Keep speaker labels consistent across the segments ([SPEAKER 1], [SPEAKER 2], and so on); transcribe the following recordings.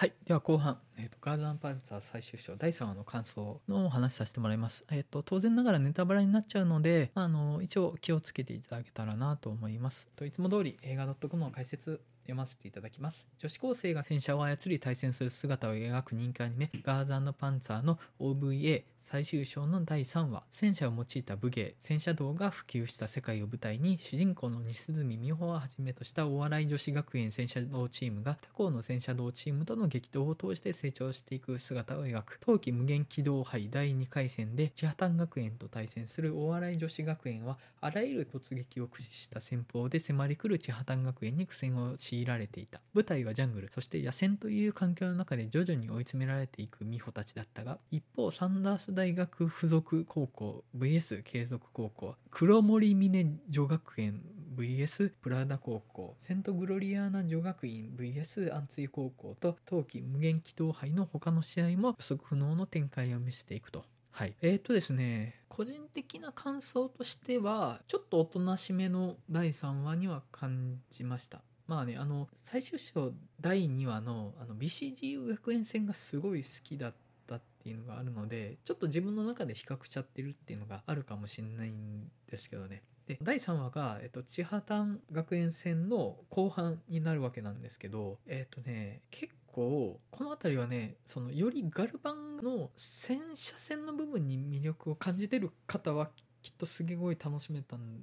[SPEAKER 1] はい。では後半、えっ、ー、と、ガードンパンツァー最終章第3話の感想のお話しさせてもらいます。えっ、ー、と、当然ながらネタバラになっちゃうので、あの、一応気をつけていただけたらなと思います。といつも通り映画 .com の解説読ませていただきます。女子高生が戦車を操り対戦する姿を描く人気アニメ、ガーザンのパンツァーの OVA 最終章の第3話、戦車を用いた武芸、戦車道が普及した世界を舞台に、主人公の西住美穂をはじめとしたお笑い女子学園戦車道チームが他校の戦車道チームとの激闘を通して成長していく姿を描く、冬季無限機動杯第2回戦で千波学園と対戦するお笑い女子学園は、あらゆる突撃を駆使した戦法で迫り来る千波学園に苦戦を強いられていた。舞台はジャングル、そして野戦という環境の中で徐々に追い詰められていく美穂たちだったが、一方サンダース大学附属高校 VS 継続高校、黒森峰女学園 VS プラダ高校、セントグロリアーナ女学院 VS 安追高校と冬季無限機動杯の他の試合も予測不能の展開を見せていくと。はい。えっ、ー、とですね、個人的な感想としては、ちょっとおとなしめの第3話には感じました。まあね、あの、最終章第2話の、あの、BCG 学園戦がすごい好きだったっていうのがあるので、ちょっと自分の中で比較しちゃってるっていうのがあるかもしれないんですけどね。で、第3話が、えっと、千波丹学園戦の後半になるわけなんですけど、えっとね、結構、この辺りはね、その、よりガルバンの戦車戦の部分に魅力を感じてる方は、きっとすごい楽しめたん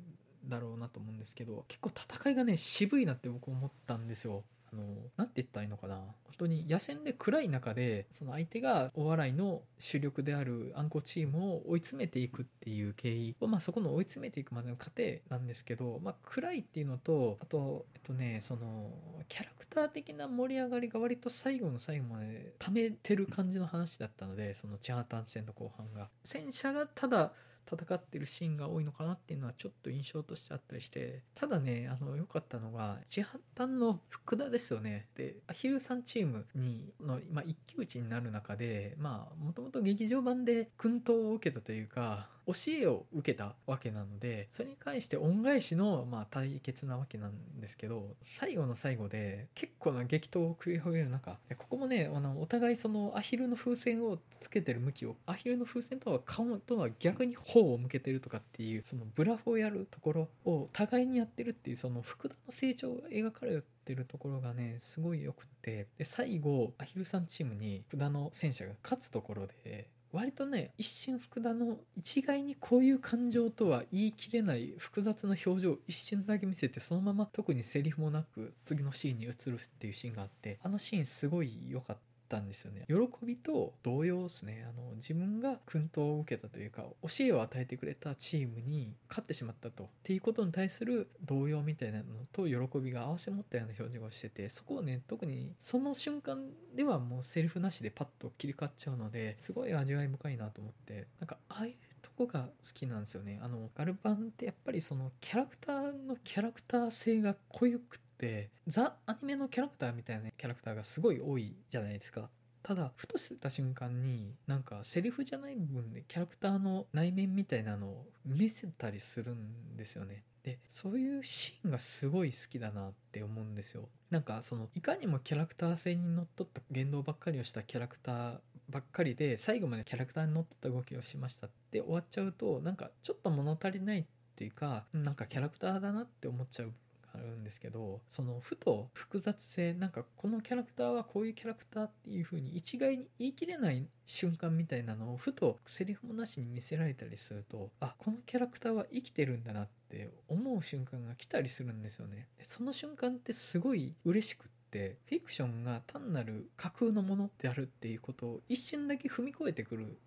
[SPEAKER 1] だろうなと思うんですけど結構戦いがね渋いなって僕思ったんですよあの、なんて言ったらいいのかな。本当に野戦で暗い中で、その相手がお笑いの主力であるあんこチームを追い詰めていくっていう経緯まあそこの追い詰めていくまでの過程なんですけど、まあ暗いっていうのと、あと、えっとね、その、キャラクター的な盛り上がりが割と最後の最後まで溜めてる感じの話だったので、そのチャータン戦の後半が。戦車がただ、戦ってるシーンが多いのかなっていうのはちょっと印象としてあったりしてただねあの良かったのが千波の福田ですよね。でアヒルさんチームにの、まあ、一騎打ちになる中でまあもともと劇場版で薫陶を受けたというか教えを受けたわけなのでそれに関して恩返しのまあ対決なわけなんですけど最後の最後で結構な激闘を繰り広げる中ここもねあのお互いそのアヒルの風船をつけてる向きをアヒルの風船とは顔とは逆に方を向けてるとかっていうそのブラフをやるところを互いにやってるっていうその福田の成長が描かれてるところがねすごい良くってで最後アヒルさんチームに福田の戦車が勝つところで割とね一瞬福田の一概にこういう感情とは言い切れない複雑な表情を一瞬だけ見せてそのまま特にセリフもなく次のシーンに移るっていうシーンがあってあのシーンすごい良かったんですよね。喜びと動揺ですね。あの自分が薫陶を受けたというか教えを与えてくれたチームに勝ってしまったとっていうことに対する動揺みたいなのと喜びが合わせ持ったような表示をしててそこをね特にその瞬間ではもうセリフなしでパッと切り替わっちゃうのですごい味わい深いなと思ってなんかああいうとこが好きなんですよね。あのガルバンってやっぱりそのキャラクターのキャラクター性が濃ゆくてってザ・アニメのキャラクターみたいなキャラクターがすごい多いじゃないですか。ただふとした瞬間になんかセリフじゃない部分でキャラクターの内面みたいなのを見せたりするんですよね。でそういうシーンがすごい好きだなって思うんですよ。なんかそのいかにもキャラクター性にのっとった言動ばっかりをしたキャラクターばっかりで最後までキャラクターにのっとった動きをしましたって終わっちゃうとなんかちょっと物足りないっていうかなんかキャラクターだなって思っちゃうあるんですけどそのふと複雑性なんかこのキャラクターはこういうキャラクターっていう風に一概に言い切れない瞬間みたいなのをふとセリフもなしに見せられたりするとあこのキャラクターは生きてるんだなって思う瞬間が来たりするんですよね。その瞬間ってすごい嬉しくってフィクションが単なる架空のものであるっていうことを一瞬だけ踏み越えてくる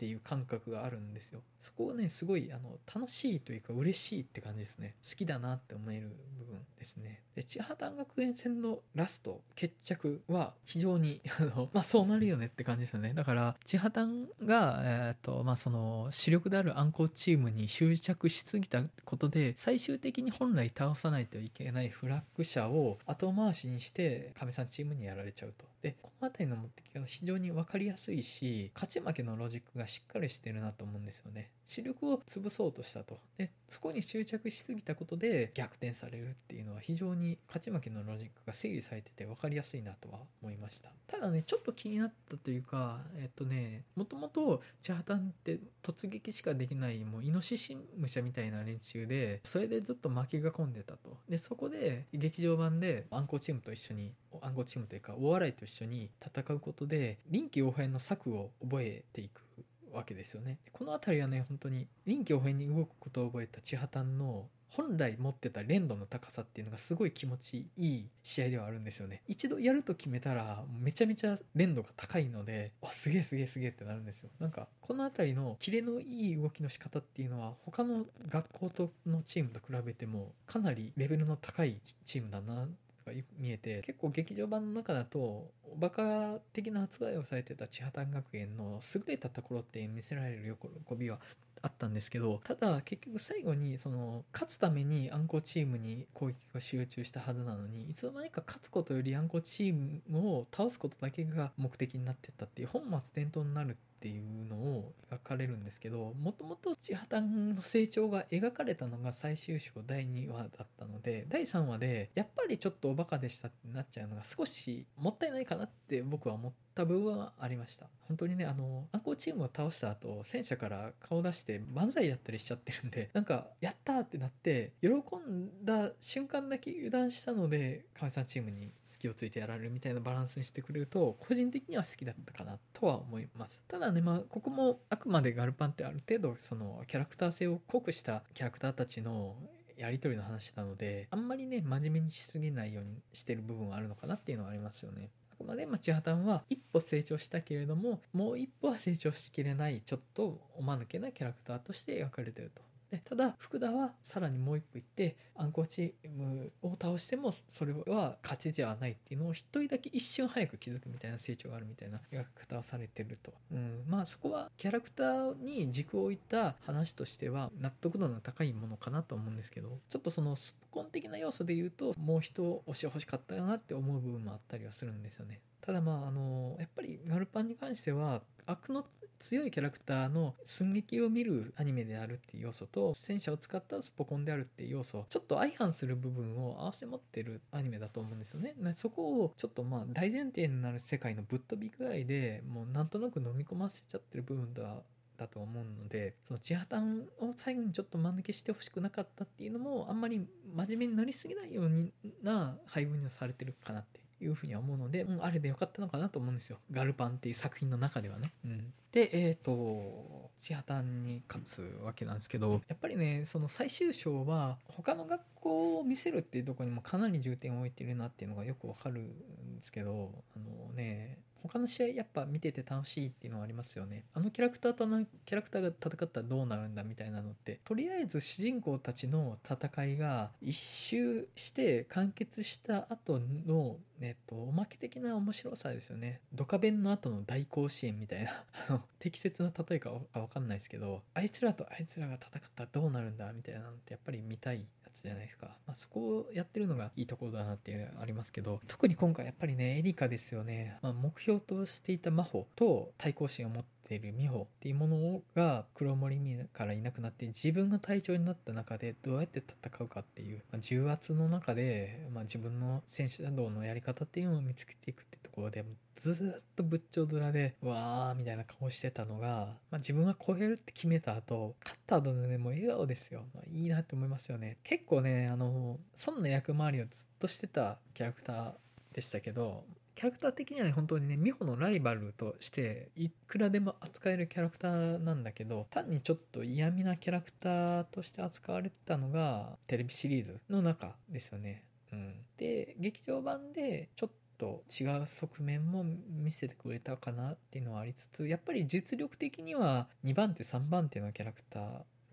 [SPEAKER 1] っていう感覚があるんですよ。そこをねすごいあの楽しいというか嬉しいって感じですね。好きだなって思える部分ですね。で千葉丹学園戦のラスト決着は非常に あのまあそうなるよねって感じですよね。だから千葉丹がえっ、とまあその主力である暗号チームに執着しすぎたことで最終的に本来倒さないといけないフラッグ者を後回しにして亀さんチームにやられちゃうと。でこの辺りの持ってき方非常に分かりやすいし勝ち負けのロジックがしっかりしてるなと思うんですよね。主力を潰そうとしたと。で、そこに執着しすぎたことで逆転されるっていうのは非常に勝ち負けのロジックが整理されてて分かりやすいなとは思いました。ただね、ちょっと気になったというか、えっとね、もともとチハタンって突撃しかできないもうイノシシ武者みたいな連中で、それでずっと巻きが込んでたと。で、そこで劇場版で暗号チームと一緒に、暗号チームというか大洗と一緒に戦うことで臨機応変の策を覚えていくわけですよね。この辺りはね、本当に臨機応変に動くことを覚えた千畑の本来持ってた連動の高さっていうのがすごい気持ちいい試合ではあるんですよね。一度やると決めたらめちゃめちゃ連動が高いので、わ、すげえすげえすげえってなるんですよ。なんかこの辺りのキレのいい動きの仕方っていうのは他の学校とのチームと比べてもかなりレベルの高いチームだなっが見えて結構劇場版の中だとおバカ的な扱いをされてた千畑学園の優れたところって見せられる喜びはあったんですけどただ結局最後にその勝つために暗号チームに攻撃が集中したはずなのにいつの間にか勝つことより暗号チームを倒すことだけが目的になってったっていう本末転倒になるってていうのを描かれるんですけどもともと千畑の成長が描かれたのが最終章第2話だったので第3話でやっぱりちょっとおバカでしたってなっちゃうのが少しもったいないかなって僕は思って部分はありました。本当にねあの暗号チームを倒した後戦車から顔出して万歳やったりしちゃってるんで なんかやったーってなって喜んだ瞬間だけ油断したので亀さんチームに隙をついてやられるみたいなバランスにしてくれると個人的には好きだったかなとは思います。ただねまあここもあくまでガルパンってある程度そのキャラクター性を濃くしたキャラクターたちのやり取りの話なのであんまりね真面目にしすぎないようにしてる部分はあるのかなっていうのはありますよね。あくまで町破綻は一歩成長したけれどももう一歩は成長しきれないちょっとおまぬけなキャラクターとして描かれてると。でただ福田はさらにもう一歩行って暗号チームを倒してもそれは勝ちではないっていうのを一人だけ一瞬早く気づくみたいな成長があるみたいな描き方をされてると、うん、まあそこはキャラクターに軸を置いた話としては納得度の高いものかなと思うんですけどちょっとそのスポコン的な要素で言うともう一押し欲しかったなって思う部分もあったりはするんですよね。ただまああのやっぱりガルパンに関しては悪の強いキャラクターの寸劇を見るアニメであるっていう要素と戦車を使ったスポコンであるっていう要素ちょっと相反する部分を合わせ持ってるアニメだと思うんですよね。そこをちょっとまあ大前提になる世界のぶっ飛び具合でもうなんとなく飲み込ませちゃってる部分ではだと思うのでその地破綻を最後にちょっと間抜けしてほしくなかったっていうのもあんまり真面目になりすぎないようにな配分にされてるかなっていうふうには思うので、うん、あれでよかったのかなと思うんですよ。ガルパンっていう作品の中ではね。うん、で、えっ、ー、と、千畑に勝つわけなんですけど、やっぱりね、その最終章は他の学校を見せるっていうとこにもかなり重点を置いてるなっていうのがよくわかるんですけど、あのね、他の試合やっぱ見てて楽しいっていうのはありますよね。あのキャラクターとあのキャラクターが戦ったらどうなるんだみたいなのって、とりあえず主人公たちの戦いが一周して完結した後の、えっと、おまけ的な面白さですよね。ドカベンの後の大甲子園みたいな 適切な例えかわかんないですけど、あいつらとあいつらが戦ったらどうなるんだみたいなのってやっぱり見たいじゃないですか。まあ、そこをやってるのがいいところだなっていうのはありますけど、特に今回やっぱりね、エリカですよね。まあ、目標としていた真帆と対抗心を持っている美穂っていうものが黒森美からいなくなって自分が隊長になった中でどうやって戦うかっていう、まあ、重圧の中で、まあ、自分の戦士道のやり方っていうのを見つけていくってところでずっと仏頂面でわーみたいな顔してたのが、まあ、自分は超えるって決めた後勝った後でねもう笑顔ですよ、まあ、いいなって思いますよね。結構ねあの損な役回りをずっとしてたキャラクターでしたけどキャラクター的にはね本当にね美穂のライバルとしていくらでも扱えるキャラクターなんだけど単にちょっと嫌味なキャラクターとして扱われてたのがテレビシリーズの中ですよね。うん、で劇場版でちょっと違う側面も見せてくれたかなっていうのはありつつやっぱり実力的には2番手3番手のキャラクター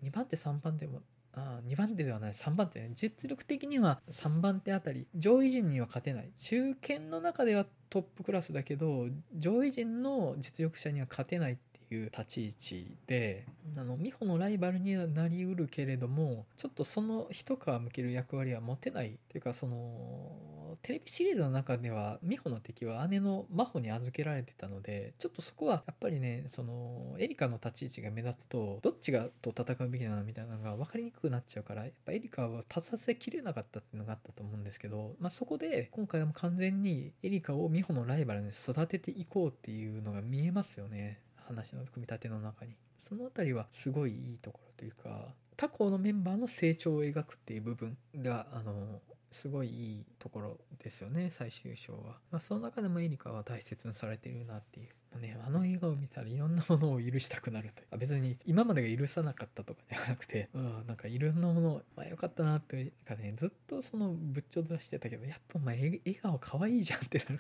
[SPEAKER 1] 2番手3番手もあ2番手ではない。3番手ね。実力的には3番手あたり。上位陣には勝てない。中堅の中ではトップクラスだけど上位陣の実力者には勝てないっていう立ち位置で。あの美穂のライバルにはなりうるけれどもちょっとその一皮むける役割は持てないというかそのテレビシリーズの中では美穂の敵は姉の真帆に預けられてたのでちょっとそこはやっぱりねそのエリカの立ち位置が目立つとどっちがと戦うべきなのみたいなのが分かりにくくなっちゃうからやっぱエリカは立たせきれなかったっていうのがあったと思うんですけど、まあ、そこで今回はもう完全にエリカを美穂のライバルに育てていこうっていうのが見えますよね。話の組み立ての中に。その辺りはすごいいいところというか他校のメンバーの成長を描くっていう部分があのすごいいいところですよね最終章は、まあ、その中でもエリカは大切にされてるなっていう。ね、あの映画を見たらいろんなものを許したくなるという。別に今までが許さなかったとかではなくて、うん、なんかいろんなもの、まあよかったなってかね、ずっとそのぶっちょずらしてたけど、やっぱお前笑顔可愛いじゃんってなる。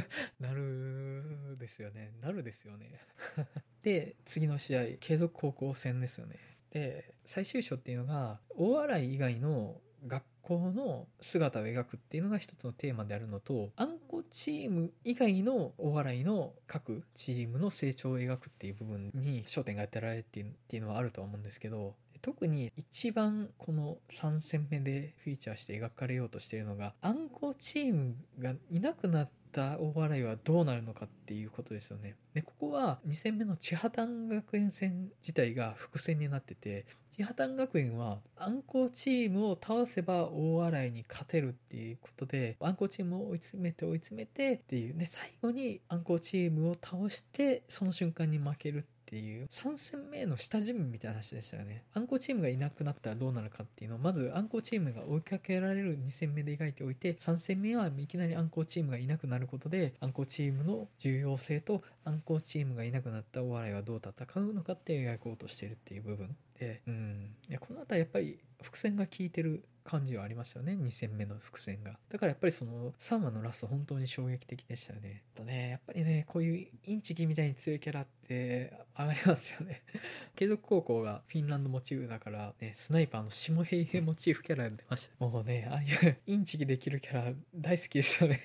[SPEAKER 1] なるですよね。なるですよね。で、次の試合、継続高校戦ですよね。で、最終章っていうのが、大洗以外の学この姿を描くっていうのが一つのテーマであるのとあんこチーム以外のお笑いの各チームの成長を描くっていう部分に焦点が当てられてっていうのはあるとは思うんですけど特に一番この3戦目でフィーチャーして描かれようとしているのがあんこチームがいなくなってった大笑いはどうなるのかっていうことですよね。で、ここは2戦目の千波丹学園戦自体が伏線になってて、千波丹学園は暗黒チームを倒せば大洗に勝てるっていうことで、暗黒チームを追い詰めて追い詰めてっていう、で、最後に暗黒チームを倒して、その瞬間に負けるってていう3戦目の下準備みたいな話でしたよね。暗号チームがいなくなったらどうなるかっていうの。をまず暗号チームが追いかけられる2戦目で描いておいて3戦目はいきなり暗号チームがいなくなることで暗号チームの重要性と暗号チームがいなくなったお笑いはどう戦うのかって描こうとしてるっていう部分で、うん、いやこの辺りやっぱり伏線が効いてる感じはありますよね2戦目の伏線が。だからやっぱりその3話のラスト本当に衝撃的でしたよね。とねやっぱりねこういうインチキみたいに強いキャラって上がりますよね。継続高校がフィンランドモチーフだからねスナイパーの下平平モチーフキャラ出ましたもうねああいうインチキできるキャラ大好きですよね。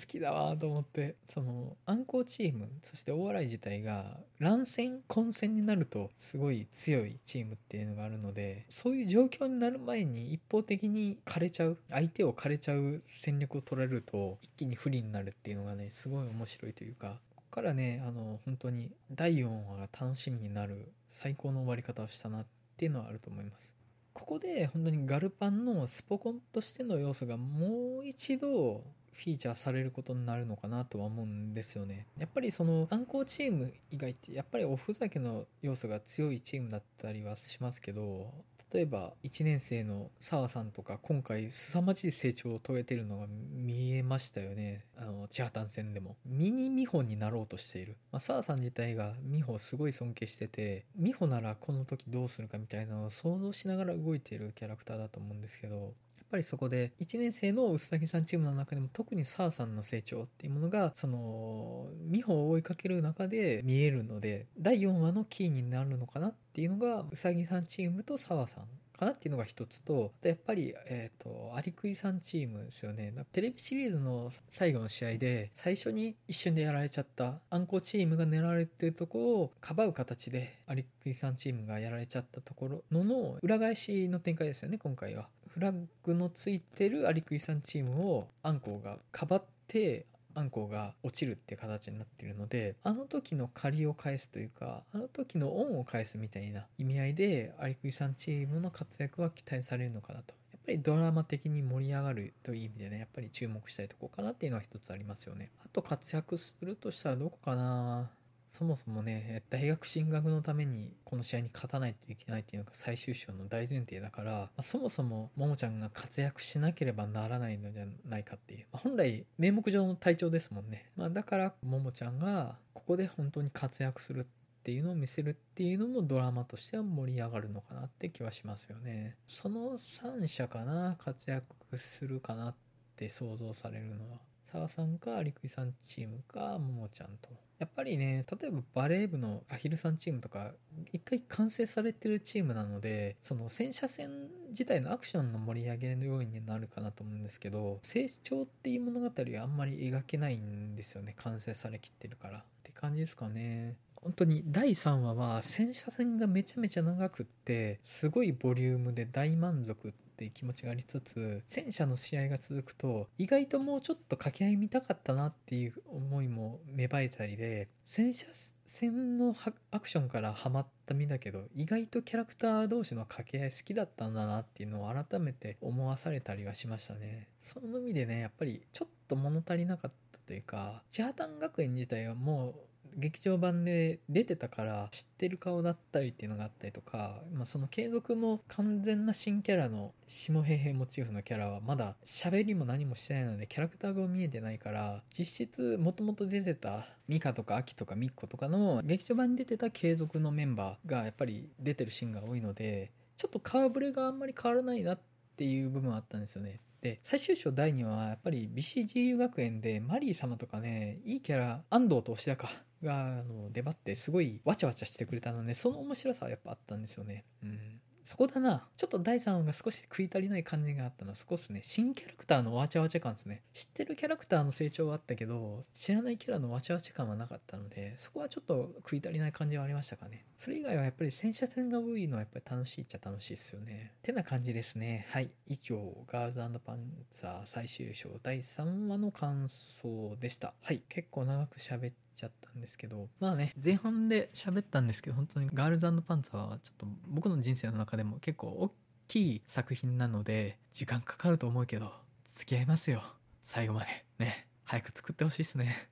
[SPEAKER 1] 好きだわと思って。その暗号チームそして大洗自体が乱戦混戦になるとすごい強いチームっていうのがあるのでそういう状況になる前に一方的に枯れちゃう相手を枯れちゃう戦略を取られると一気に不利になるっていうのがねすごい面白いというかからねあの本当に第4話が楽しみになる最高の終わり方をしたなっていうのはあると思いますここで本当にガルパンのスポコンとしての要素がもう一度フィーチャーされることになるのかなとは思うんですよね。やっぱりその暗号チーム以外ってやっぱりおふざけの要素が強いチームだったりはしますけど例えば1年生の澤さんとか今回凄まじい成長を遂げてるのが見えましたよね。あの千葉丹戦でも。ミニ美穂になろうとしている、まあ、澤さん自体が美穂をすごい尊敬してて美穂ならこの時どうするかみたいなのを想像しながら動いているキャラクターだと思うんですけどぱりそこで1年生の臼崎さんチームの中でも特に澤さんの成長っていうものがその美穂を追いかける中で見えるので第4話のキーになるのかなっていうのがうさぎさんチームと澤さんかなっていうのが一つと、やっぱり、えっ、ー、と、アリクイさんチームですよね。テレビシリーズの最後の試合で、最初に一瞬でやられちゃった、アンコチームが狙われてるところをかばう形で、アリクイさんチームがやられちゃったところのの裏返しの展開ですよね、今回は。フラッグのついてるアリクイさんチームをアンコウがかばってあんこが落ちるって形になってるのであの時の借りを返すというかあの時の恩を返すみたいな意味合いでアリクイさんチームの活躍は期待されるのかなと。やっぱりドラマ的に盛り上がるという意味でねやっぱり注目したいとこかなっていうのは一つありますよね。あと活躍するとしたらどこかなそもそもね、大学進学のためにこの試合に勝たないといけないっていうのが最終章の大前提だから、まあ、そもそもももちゃんが活躍しなければならないのじゃないかっていう。まあ、本来、名目上の体調ですもんね。まあ、だから、ももちゃんがここで本当に活躍するっていうのを見せるっていうのもドラマとしては盛り上がるのかなって気はしますよね。その3者かな、活躍するかなって想像されるのは。澤さんかリクイさんチームかももちゃんとやっぱりね例えばバレー部のアヒルさんチームとか一回完成されてるチームなのでその戦車戦自体のアクションの盛り上げの要因になるかなと思うんですけど成長っていう物語はあんまり描けないんですよね完成されきってるから。って感じですかね。本当に第3話は戦車戦がめちゃめちゃ長くってすごいボリュームで大満足っていう気持ちがありつつ戦車の試合が続くと意外ともうちょっと掛け合い見たかったなっていう思いも芽生えたりで戦車戦のアクションからハマった身だけど意外とキャラクター同士の掛け合い好きだったんだなっていうのを改めて思わされたりはしましたね。その意味でねやっぱりちょっと物足りなかったというか千波丹学園自体はもう劇場版で出てたから知ってる顔だったりっていうのがあったりとか、まあ、その継続も完全な新キャラの下平平モチーフのキャラはまだ喋りも何もしてないのでキャラクターが見えてないから実質もともと出てたミカとかアキとかミッコとかの劇場版に出てた継続のメンバーがやっぱり出てるシーンが多いのでちょっと顔ぶれがあんまり変わらないなっていう部分はあったんですよね。で最終章第2話はやっぱり BCGU 学園でマリー様とかねいいキャラ安藤と押田かがあの出張ってすごいわちゃわちゃしてくれたのでその面白さはやっぱあったんですよね。うん。そこだな。ちょっと第3話が少し食い足りない感じがあったのはそこっすね。新キャラクターのわちゃわちゃ感ですね。知ってるキャラクターの成長はあったけど、知らないキャラのわちゃわちゃ感はなかったので、そこはちょっと食い足りない感じはありましたかね。それ以外はやっぱり戦車戦が多いのはやっぱり楽しいっちゃ楽しいですよね。てな感じですね。はい。以上、ガールズパンツァー最終章第3話の感想でした。はい。結構長く喋ってちゃったんですけどまあね前半で喋ったんですけど本当にガールズパンツはちょっと僕の人生の中でも結構大きい作品なので時間かかると思うけど付き合いますよ。最後まで。ね。早く作ってほしいっすね。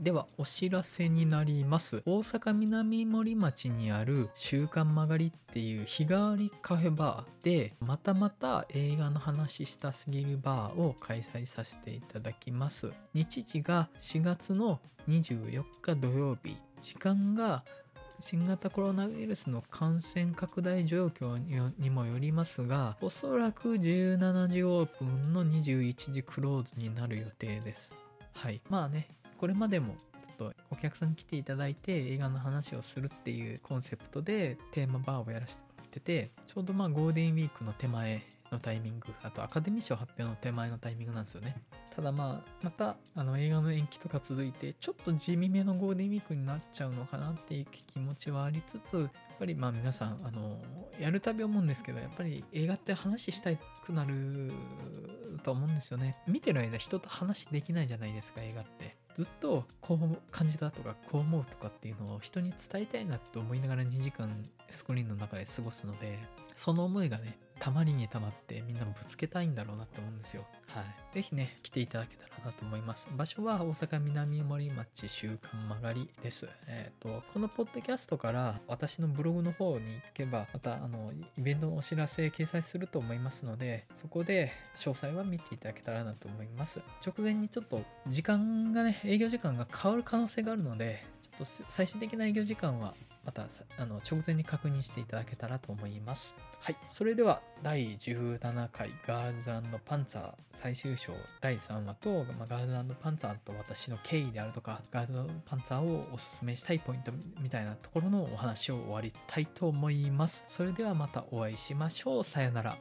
[SPEAKER 1] ではお知らせになります。大阪南森町にある週刊曲がりっていう日替わりカフェバーでまたまた映画の話したすぎるバーを開催させていただきます。日時が4月の24日土曜日。時間が新型コロナウイルスの感染拡大状況にもよりますがおそらく17時オープンの21時クローズになる予定です。はい。まあねこれまでもちょっとお客さんに来ていただいて映画の話をするっていうコンセプトでテーマバーをやらせてもらっててちょうどまあゴールデンウィークの手前のタイミングあとアカデミー賞発表の手前のタイミングなんですよね。ただまあまたあの映画の延期とか続いてちょっと地味めのゴールデンウィークになっちゃうのかなっていう気持ちはありつつやっぱりまあ皆さんあのやるたび思うんですけどやっぱり映画って話したくなると思うんですよね。見てる間人と話できないじゃないですか映画って。ずっとこう感じたとかこう思うとかっていうのを人に伝えたいなって思いながら2時間スクリーンの中で過ごすのでその思いがねたまりにたまってみんなぶつけたいんだろうなって思うんですよ。はい。ぜひね、来ていただけたらなと思います。場所は大阪南森町週刊曲がりです。えっ、ー、と、このポッドキャストから私のブログの方に行けば、またあの、イベントのお知らせ掲載すると思いますので、そこで詳細は見ていただけたらなと思います。直前にちょっと時間がね、営業時間が変わる可能性があるので、ちょっと最終的な営業時間はまたあの直前に確認していただけたらと思います。はい。それでは第17回ガールズパンツァー最終章第3話と、まあ、ガールズパンツァーと私の経緯であるとかガールズパンツァーをおすすめしたいポイントみたいなところのお話を終わりたいと思います。それではまたお会いしましょう。さよなら。